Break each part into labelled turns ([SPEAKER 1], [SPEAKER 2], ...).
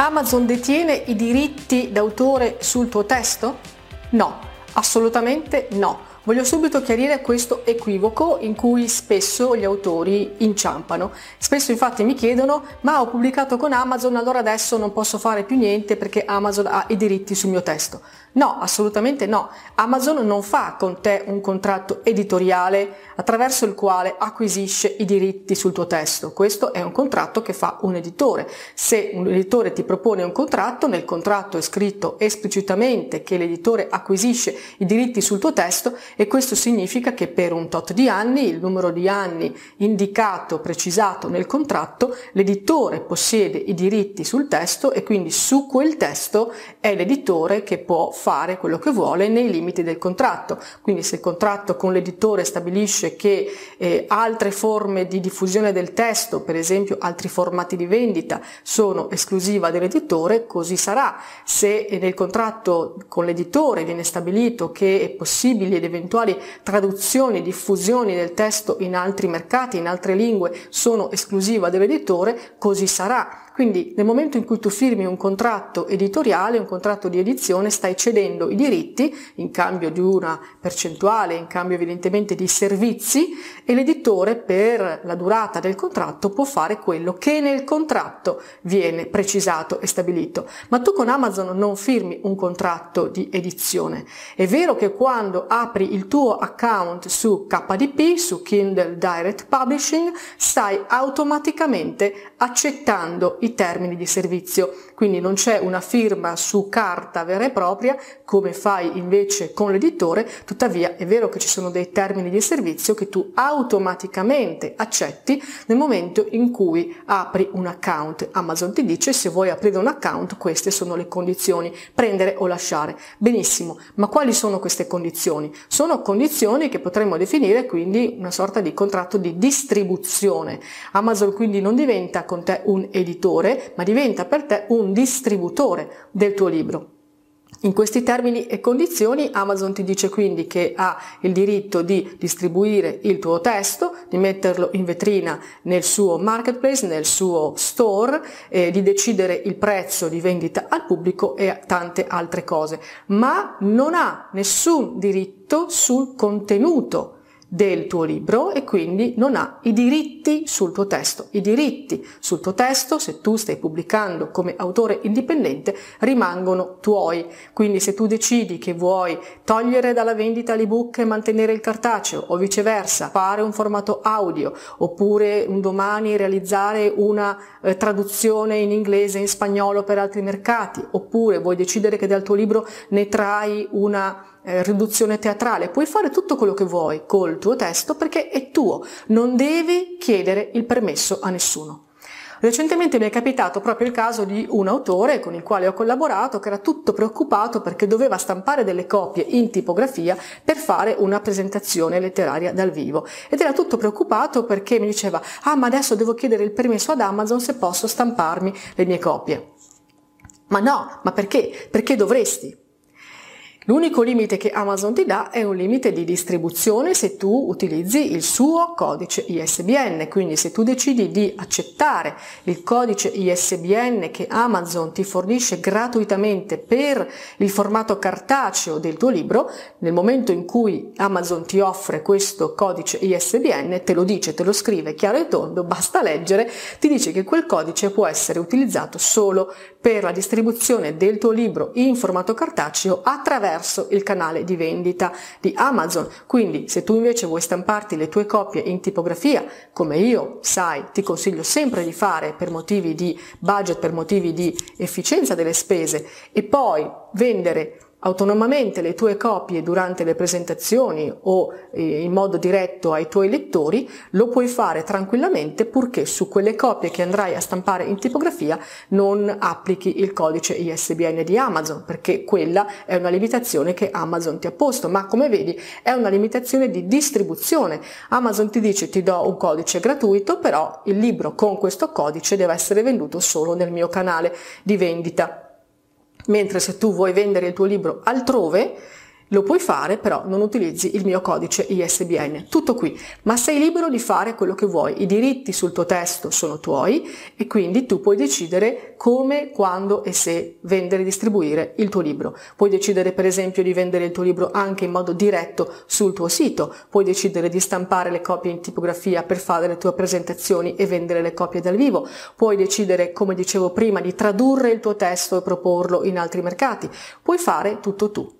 [SPEAKER 1] Amazon detiene i diritti d'autore sul tuo testo? No, assolutamente no. Voglio subito chiarire questo equivoco in cui spesso gli autori inciampano. Spesso infatti mi chiedono ma ho pubblicato con Amazon allora adesso non posso fare più niente perché Amazon ha i diritti sul mio testo. No, assolutamente no. Amazon non fa con te un contratto editoriale attraverso il quale acquisisce i diritti sul tuo testo. Questo è un contratto che fa un editore. Se un editore ti propone un contratto, nel contratto è scritto esplicitamente che l'editore acquisisce i diritti sul tuo testo e questo significa che per un tot di anni, il numero di anni indicato, precisato nel contratto, l'editore possiede i diritti sul testo e quindi su quel testo è l'editore che può fare quello che vuole nei limiti del contratto. Quindi se il contratto con l'editore stabilisce che eh, altre forme di diffusione del testo, per esempio altri formati di vendita, sono esclusiva dell'editore, così sarà. Se nel contratto con l'editore viene stabilito che è possibile ed eventualmente eventuali traduzioni, diffusioni del testo in altri mercati, in altre lingue, sono esclusiva dell'editore, così sarà. Quindi nel momento in cui tu firmi un contratto editoriale, un contratto di edizione, stai cedendo i diritti in cambio di una percentuale, in cambio evidentemente di servizi e l'editore per la durata del contratto può fare quello che nel contratto viene precisato e stabilito. Ma tu con Amazon non firmi un contratto di edizione. È vero che quando apri il tuo account su KDP, su Kindle Direct Publishing, stai automaticamente accettando i i termini di servizio, quindi non c'è una firma su carta vera e propria come fai invece con l'editore, tuttavia è vero che ci sono dei termini di servizio che tu automaticamente accetti nel momento in cui apri un account. Amazon ti dice se vuoi aprire un account queste sono le condizioni, prendere o lasciare. Benissimo, ma quali sono queste condizioni? Sono condizioni che potremmo definire quindi una sorta di contratto di distribuzione. Amazon quindi non diventa con te un editore, autore, ma diventa per te un distributore del tuo libro. In questi termini e condizioni Amazon ti dice quindi che ha il diritto di distribuire il tuo testo, di metterlo in vetrina nel suo marketplace, nel suo store, eh, di decidere il prezzo di vendita al pubblico e tante altre cose, ma non ha nessun diritto sul contenuto del tuo libro e quindi non ha i diritti sul tuo testo. I diritti sul tuo testo, se tu stai pubblicando come autore indipendente, rimangono tuoi. Quindi se tu decidi che vuoi togliere dalla vendita l'ebook e mantenere il cartaceo o viceversa, fare un formato audio oppure un domani realizzare una eh, traduzione in inglese e in spagnolo per altri mercati, oppure vuoi decidere che dal tuo libro ne trai una eh, riduzione teatrale, puoi fare tutto quello che vuoi col tuo testo perché è tuo, non devi chiedere il permesso a nessuno. Recentemente mi è capitato proprio il caso di un autore con il quale ho collaborato che era tutto preoccupato perché doveva stampare delle copie in tipografia per fare una presentazione letteraria dal vivo ed era tutto preoccupato perché mi diceva ah ma adesso devo chiedere il permesso ad Amazon se posso stamparmi le mie copie. Ma no, ma perché? Perché dovresti? L'unico limite che Amazon ti dà è un limite di distribuzione se tu utilizzi il suo codice ISBN, quindi se tu decidi di accettare il codice ISBN che Amazon ti fornisce gratuitamente per il formato cartaceo del tuo libro, nel momento in cui Amazon ti offre questo codice ISBN, te lo dice, te lo scrive chiaro e tondo, basta leggere, ti dice che quel codice può essere utilizzato solo per la distribuzione del tuo libro in formato cartaceo attraverso attraverso il canale di vendita di Amazon. Quindi se tu invece vuoi stamparti le tue copie in tipografia, come io, sai, ti consiglio sempre di fare per motivi di budget, per motivi di efficienza delle spese e poi vendere autonomamente le tue copie durante le presentazioni o eh, in modo diretto ai tuoi lettori, lo puoi fare tranquillamente purché su quelle copie che andrai a stampare in tipografia non applichi il codice ISBN di Amazon, perché quella è una limitazione che Amazon ti ha posto, ma come vedi è una limitazione di distribuzione. Amazon ti dice ti do un codice gratuito, però il libro con questo codice deve essere venduto solo nel mio canale di vendita mentre se tu vuoi vendere il tuo libro altrove, lo puoi fare, però non utilizzi il mio codice ISBN. Tutto qui, ma sei libero di fare quello che vuoi. I diritti sul tuo testo sono tuoi e quindi tu puoi decidere come, quando e se vendere e distribuire il tuo libro. Puoi decidere per esempio di vendere il tuo libro anche in modo diretto sul tuo sito, puoi decidere di stampare le copie in tipografia per fare le tue presentazioni e vendere le copie dal vivo, puoi decidere, come dicevo prima, di tradurre il tuo testo e proporlo in altri mercati. Puoi fare tutto tu.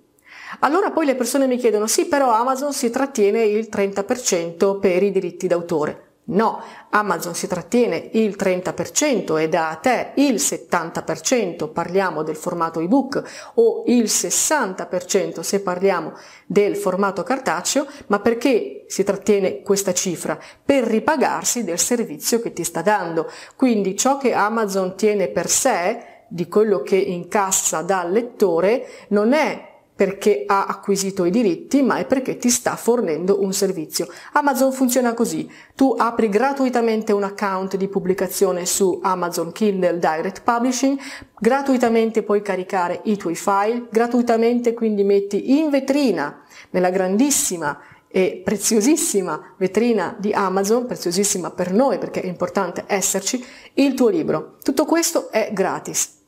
[SPEAKER 1] Allora poi le persone mi chiedono, sì, però Amazon si trattiene il 30% per i diritti d'autore. No, Amazon si trattiene il 30% e dà a te il 70%, parliamo del formato ebook, o il 60% se parliamo del formato cartaceo, ma perché si trattiene questa cifra? Per ripagarsi del servizio che ti sta dando. Quindi ciò che Amazon tiene per sé, di quello che incassa dal lettore, non è perché ha acquisito i diritti, ma è perché ti sta fornendo un servizio. Amazon funziona così. Tu apri gratuitamente un account di pubblicazione su Amazon Kindle Direct Publishing, gratuitamente puoi caricare i tuoi file, gratuitamente quindi metti in vetrina nella grandissima e preziosissima vetrina di Amazon, preziosissima per noi perché è importante esserci, il tuo libro. Tutto questo è gratis.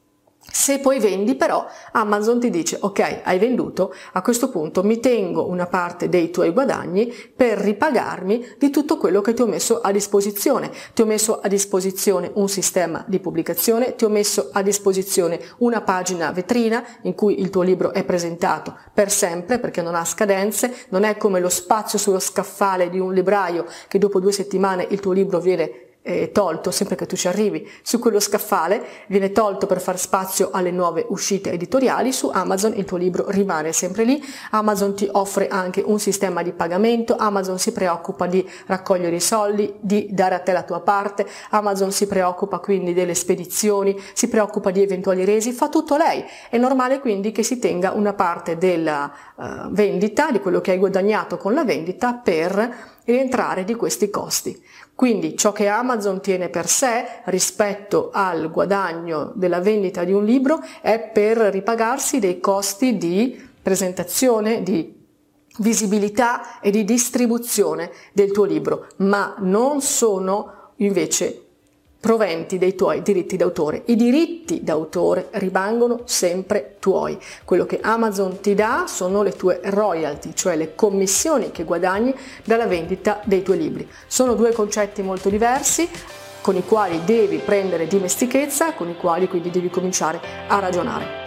[SPEAKER 1] Se poi vendi però Amazon ti dice ok hai venduto, a questo punto mi tengo una parte dei tuoi guadagni per ripagarmi di tutto quello che ti ho messo a disposizione. Ti ho messo a disposizione un sistema di pubblicazione, ti ho messo a disposizione una pagina vetrina in cui il tuo libro è presentato per sempre perché non ha scadenze, non è come lo spazio sullo scaffale di un libraio che dopo due settimane il tuo libro viene eh, tolto sempre che tu ci arrivi su quello scaffale, viene tolto per far spazio alle nuove uscite editoriali, su Amazon il tuo libro rimane sempre lì, Amazon ti offre anche un sistema di pagamento, Amazon si preoccupa di raccogliere i soldi, di dare a te la tua parte, Amazon si preoccupa quindi delle spedizioni, si preoccupa di eventuali resi, fa tutto lei. È normale quindi che si tenga una parte della uh, vendita, di quello che hai guadagnato con la vendita per rientrare di questi costi. Quindi ciò che Amazon tiene per sé rispetto al guadagno della vendita di un libro è per ripagarsi dei costi di presentazione, di visibilità e di distribuzione del tuo libro, ma non sono invece proventi dei tuoi diritti d'autore. I diritti d'autore rimangono sempre tuoi. Quello che Amazon ti dà sono le tue royalty, cioè le commissioni che guadagni dalla vendita dei tuoi libri. Sono due concetti molto diversi con i quali devi prendere dimestichezza, con i quali quindi devi cominciare a ragionare.